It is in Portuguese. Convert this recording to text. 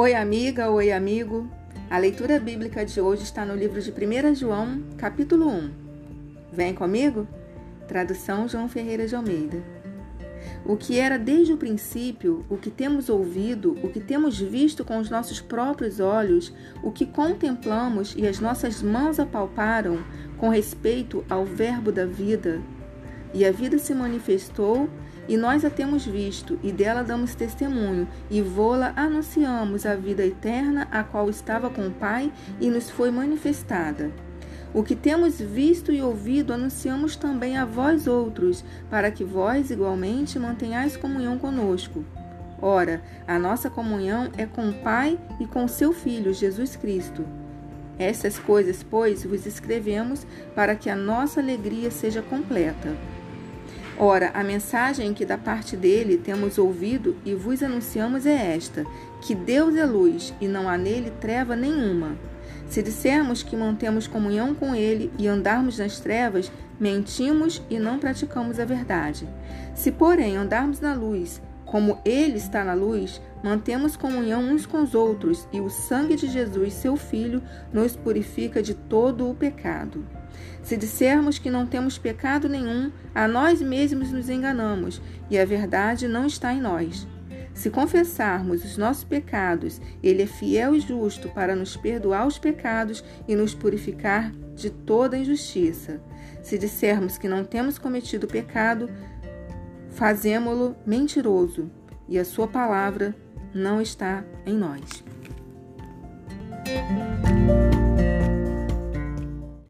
Oi, amiga, oi, amigo. A leitura bíblica de hoje está no livro de 1 João, capítulo 1. Vem comigo? Tradução João Ferreira de Almeida. O que era desde o princípio, o que temos ouvido, o que temos visto com os nossos próprios olhos, o que contemplamos e as nossas mãos apalparam com respeito ao Verbo da vida. E a vida se manifestou e nós a temos visto, e dela damos testemunho, e vô-la anunciamos a vida eterna, a qual estava com o Pai e nos foi manifestada. O que temos visto e ouvido anunciamos também a vós outros, para que vós igualmente mantenhais comunhão conosco. Ora, a nossa comunhão é com o Pai e com seu Filho, Jesus Cristo. Essas coisas, pois, vos escrevemos para que a nossa alegria seja completa. Ora, a mensagem que da parte dele temos ouvido e vos anunciamos é esta: que Deus é luz e não há nele treva nenhuma. Se dissermos que mantemos comunhão com ele e andarmos nas trevas, mentimos e não praticamos a verdade. Se, porém, andarmos na luz, como ele está na luz, mantemos comunhão uns com os outros, e o sangue de Jesus, seu Filho, nos purifica de todo o pecado. Se dissermos que não temos pecado nenhum, a nós mesmos nos enganamos e a verdade não está em nós. Se confessarmos os nossos pecados, Ele é fiel e justo para nos perdoar os pecados e nos purificar de toda injustiça. Se dissermos que não temos cometido pecado, fazemo-lo mentiroso e a Sua palavra não está em nós.